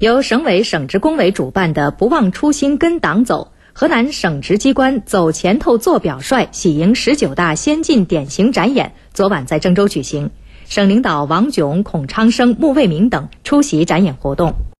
由省委省直工委主办的不忘初心跟党走，河南省直机关走前头做表率，喜迎十九大先进典型展演昨晚在郑州举行，省领导王炯、孔昌生、穆卫民等出席展演活动。